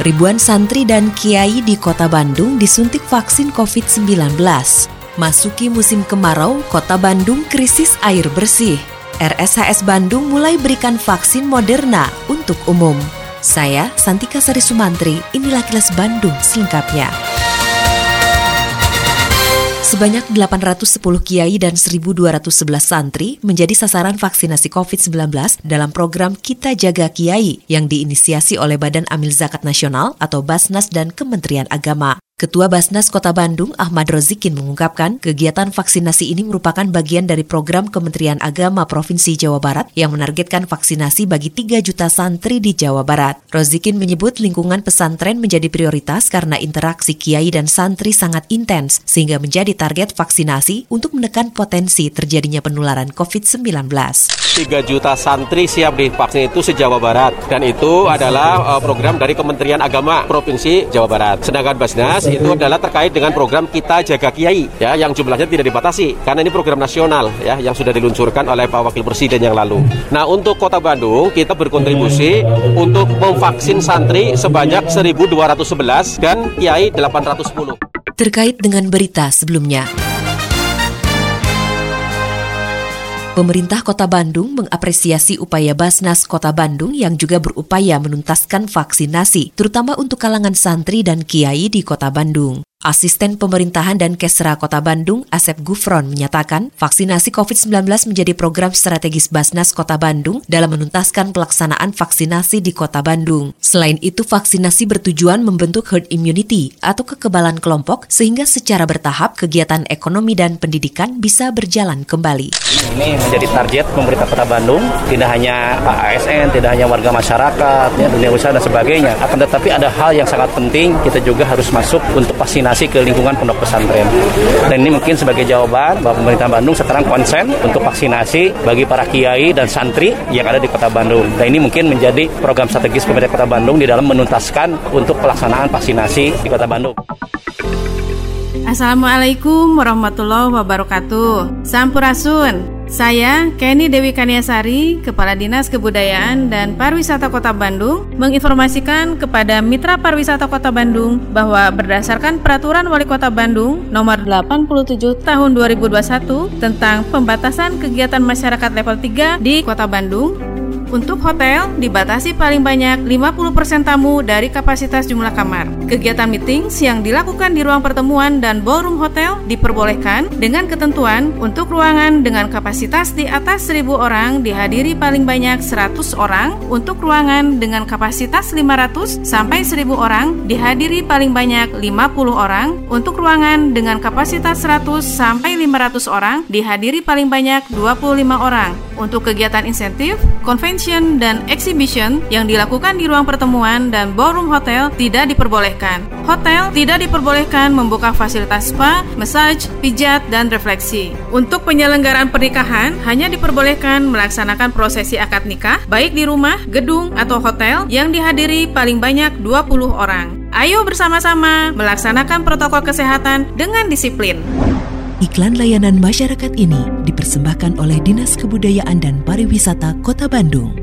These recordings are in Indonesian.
Ribuan santri dan kiai di kota Bandung disuntik vaksin COVID-19. Masuki musim kemarau, kota Bandung krisis air bersih. RSHS Bandung mulai berikan vaksin Moderna untuk umum. Saya, Santika Sari Sumantri, inilah kilas Bandung selengkapnya. Sebanyak 810 kiai dan 1.211 santri menjadi sasaran vaksinasi COVID-19 dalam program Kita Jaga Kiai yang diinisiasi oleh Badan Amil Zakat Nasional atau Basnas dan Kementerian Agama. Ketua Basnas Kota Bandung, Ahmad Rozikin mengungkapkan kegiatan vaksinasi ini merupakan bagian dari program Kementerian Agama Provinsi Jawa Barat yang menargetkan vaksinasi bagi 3 juta santri di Jawa Barat. Rozikin menyebut lingkungan pesantren menjadi prioritas karena interaksi kiai dan santri sangat intens sehingga menjadi target vaksinasi untuk menekan potensi terjadinya penularan COVID-19. 3 juta santri siap divaksin itu se-Jawa Barat dan itu adalah uh, program dari Kementerian Agama Provinsi Jawa Barat. Sedangkan Basnas itu adalah terkait dengan program Kita Jaga Kiai ya yang jumlahnya tidak dibatasi karena ini program nasional ya yang sudah diluncurkan oleh Pak Wakil Presiden yang lalu. Nah, untuk Kota Bandung kita berkontribusi untuk memvaksin santri sebanyak 1211 dan kiai 810. Terkait dengan berita sebelumnya, Pemerintah Kota Bandung mengapresiasi upaya Basnas Kota Bandung yang juga berupaya menuntaskan vaksinasi, terutama untuk kalangan santri dan kiai di Kota Bandung. Asisten Pemerintahan dan Kesra Kota Bandung, Asep Gufron, menyatakan vaksinasi COVID-19 menjadi program strategis Basnas Kota Bandung dalam menuntaskan pelaksanaan vaksinasi di Kota Bandung. Selain itu, vaksinasi bertujuan membentuk herd immunity atau kekebalan kelompok sehingga secara bertahap kegiatan ekonomi dan pendidikan bisa berjalan kembali. Ini menjadi target pemerintah Kota Bandung, tidak hanya ASN, tidak hanya warga masyarakat, ya, dunia usaha dan sebagainya. Akan tetapi ada hal yang sangat penting, kita juga harus masuk untuk vaksinasi vaksinasi ke lingkungan pondok pesantren. Dan ini mungkin sebagai jawaban bahwa pemerintah Bandung sekarang konsen untuk vaksinasi bagi para kiai dan santri yang ada di kota Bandung. Dan ini mungkin menjadi program strategis pemerintah kota Bandung di dalam menuntaskan untuk pelaksanaan vaksinasi di kota Bandung. Assalamualaikum warahmatullahi wabarakatuh. Sampurasun. Saya, Kenny Dewi Kaniasari, Kepala Dinas Kebudayaan dan Pariwisata Kota Bandung, menginformasikan kepada Mitra Pariwisata Kota Bandung bahwa berdasarkan Peraturan Wali Kota Bandung Nomor 87 Tahun 2021 tentang pembatasan kegiatan masyarakat level 3 di Kota Bandung, untuk hotel, dibatasi paling banyak 50% tamu dari kapasitas jumlah kamar. Kegiatan meeting yang dilakukan di ruang pertemuan dan ballroom hotel diperbolehkan dengan ketentuan untuk ruangan dengan kapasitas di atas 1000 orang dihadiri paling banyak 100 orang, untuk ruangan dengan kapasitas 500 sampai 1000 orang dihadiri paling banyak 50 orang, untuk ruangan dengan kapasitas 100 sampai 500 orang dihadiri paling banyak 25 orang. Untuk kegiatan insentif, konvensi convention dan exhibition yang dilakukan di ruang pertemuan dan ballroom hotel tidak diperbolehkan. Hotel tidak diperbolehkan membuka fasilitas spa, massage, pijat, dan refleksi. Untuk penyelenggaraan pernikahan, hanya diperbolehkan melaksanakan prosesi akad nikah, baik di rumah, gedung, atau hotel yang dihadiri paling banyak 20 orang. Ayo bersama-sama melaksanakan protokol kesehatan dengan disiplin. Iklan layanan masyarakat ini dipersembahkan oleh Dinas Kebudayaan dan Pariwisata Kota Bandung.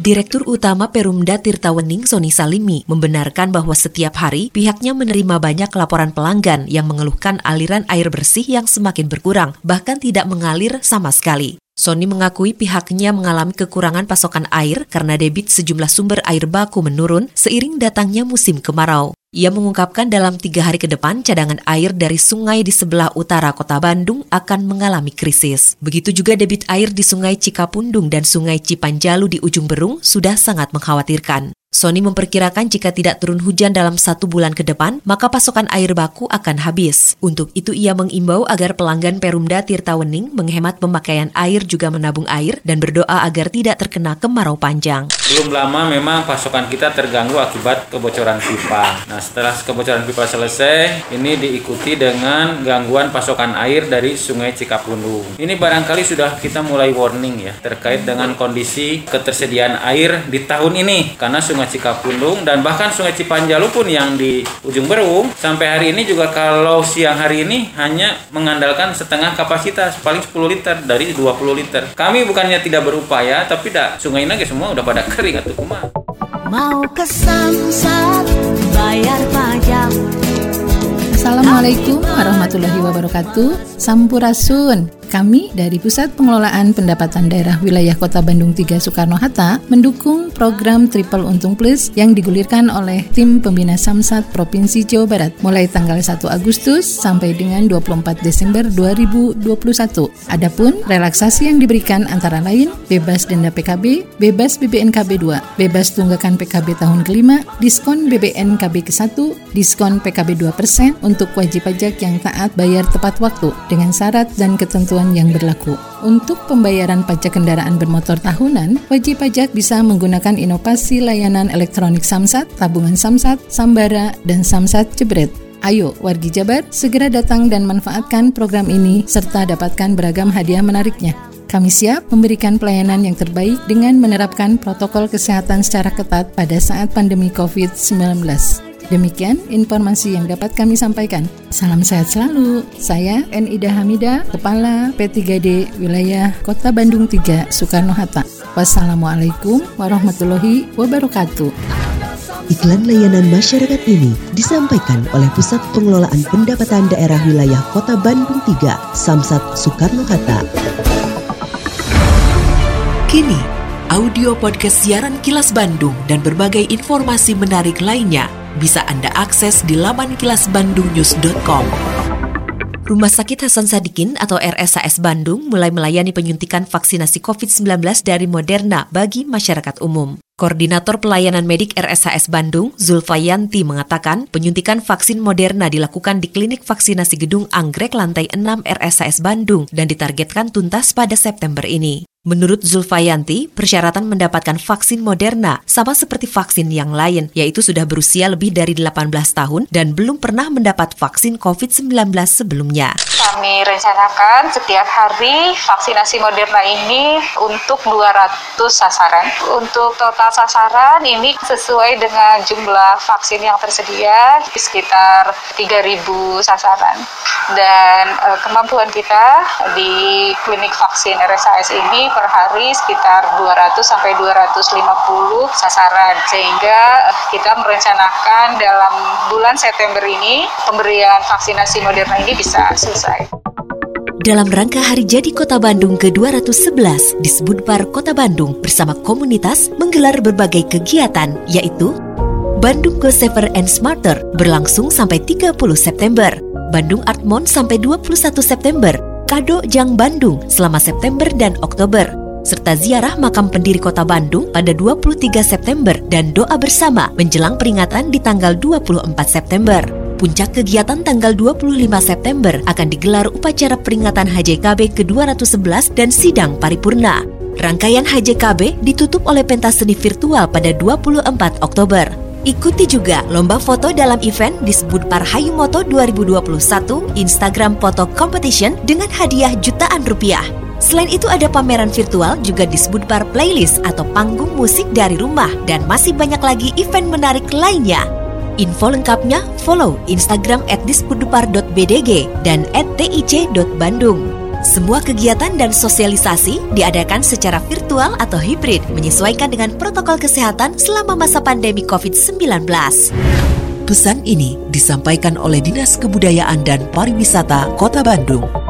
Direktur Utama Perumda Tirtawening Soni Salimi membenarkan bahwa setiap hari pihaknya menerima banyak laporan pelanggan yang mengeluhkan aliran air bersih yang semakin berkurang, bahkan tidak mengalir sama sekali. Sony mengakui pihaknya mengalami kekurangan pasokan air karena debit sejumlah sumber air baku menurun seiring datangnya musim kemarau. Ia mengungkapkan dalam tiga hari ke depan cadangan air dari sungai di sebelah utara kota Bandung akan mengalami krisis. Begitu juga debit air di sungai Cikapundung dan sungai Cipanjalu di ujung Berung sudah sangat mengkhawatirkan. Sony memperkirakan jika tidak turun hujan dalam satu bulan ke depan, maka pasokan air baku akan habis. Untuk itu ia mengimbau agar pelanggan Perumda Tirta Wening menghemat pemakaian air juga menabung air dan berdoa agar tidak terkena kemarau panjang. Belum lama memang pasokan kita terganggu akibat kebocoran pipa. Nah setelah kebocoran pipa selesai, ini diikuti dengan gangguan pasokan air dari Sungai Cikapundung. Ini barangkali sudah kita mulai warning ya terkait dengan kondisi ketersediaan air di tahun ini karena Sungai Sungai Cikapundung dan bahkan Sungai Cipanjalu pun yang di ujung Berung sampai hari ini juga kalau siang hari ini hanya mengandalkan setengah kapasitas paling 10 liter dari 20 liter. Kami bukannya tidak berupaya tapi dah sungai ini semua udah pada kering atau kumah. Mau ke Samsat bayar pajak Assalamualaikum warahmatullahi wabarakatuh Sampurasun kami dari Pusat Pengelolaan Pendapatan Daerah Wilayah Kota Bandung 3 Soekarno-Hatta mendukung program Triple Untung Plus yang digulirkan oleh tim pembina Samsat Provinsi Jawa Barat mulai tanggal 1 Agustus sampai dengan 24 Desember 2021. Adapun relaksasi yang diberikan antara lain bebas denda PKB, bebas BBNKB 2, bebas tunggakan PKB tahun kelima, diskon BBNKB ke-1, diskon PKB 2% untuk wajib pajak yang taat bayar tepat waktu dengan syarat dan ketentuan ketentuan yang berlaku. Untuk pembayaran pajak kendaraan bermotor tahunan, wajib pajak bisa menggunakan inovasi layanan elektronik Samsat, tabungan Samsat, Sambara, dan Samsat Jebret. Ayo, wargi Jabar, segera datang dan manfaatkan program ini serta dapatkan beragam hadiah menariknya. Kami siap memberikan pelayanan yang terbaik dengan menerapkan protokol kesehatan secara ketat pada saat pandemi COVID-19. Demikian informasi yang dapat kami sampaikan. Salam sehat selalu. Saya Nida Hamida, Kepala P3D Wilayah Kota Bandung 3, Soekarno-Hatta. Wassalamualaikum warahmatullahi wabarakatuh. Iklan layanan masyarakat ini disampaikan oleh Pusat Pengelolaan Pendapatan Daerah Wilayah Kota Bandung 3, Samsat Soekarno-Hatta. Kini, audio podcast siaran Kilas Bandung dan berbagai informasi menarik lainnya bisa Anda akses di laman kilasbandungnews.com. Rumah Sakit Hasan Sadikin atau RSAS Bandung mulai melayani penyuntikan vaksinasi COVID-19 dari Moderna bagi masyarakat umum. Koordinator Pelayanan Medik RSHS Bandung, Zulfayanti mengatakan penyuntikan vaksin Moderna dilakukan di klinik vaksinasi Gedung Anggrek lantai 6 RSHS Bandung dan ditargetkan tuntas pada September ini. Menurut Zulfayanti, persyaratan mendapatkan vaksin Moderna sama seperti vaksin yang lain, yaitu sudah berusia lebih dari 18 tahun dan belum pernah mendapat vaksin COVID-19 sebelumnya. Kami rencanakan setiap hari vaksinasi Moderna ini untuk 200 sasaran. Untuk total sasaran ini sesuai dengan jumlah vaksin yang tersedia sekitar 3.000 sasaran. Dan e, kemampuan kita di klinik vaksin RSAS ini per hari sekitar 200 sampai 250 sasaran sehingga eh, kita merencanakan dalam bulan September ini pemberian vaksinasi Moderna ini bisa selesai. Dalam rangka Hari Jadi Kota Bandung ke-211, disebut Bar Kota Bandung bersama komunitas menggelar berbagai kegiatan, yaitu Bandung Go Safer and Smarter berlangsung sampai 30 September, Bandung Art Mon sampai 21 September, Kado Jang Bandung selama September dan Oktober, serta ziarah makam pendiri kota Bandung pada 23 September dan doa bersama menjelang peringatan di tanggal 24 September. Puncak kegiatan tanggal 25 September akan digelar upacara peringatan HJKB ke-211 dan sidang paripurna. Rangkaian HJKB ditutup oleh pentas seni virtual pada 24 Oktober. Ikuti juga lomba foto dalam event disebut Parhayu Moto 2021 Instagram Photo Competition dengan hadiah jutaan rupiah. Selain itu ada pameran virtual juga disebut bar playlist atau panggung musik dari rumah dan masih banyak lagi event menarik lainnya. Info lengkapnya follow Instagram at dan at tic.bandung. Semua kegiatan dan sosialisasi diadakan secara virtual atau hibrid menyesuaikan dengan protokol kesehatan selama masa pandemi COVID-19. Pesan ini disampaikan oleh Dinas Kebudayaan dan Pariwisata Kota Bandung.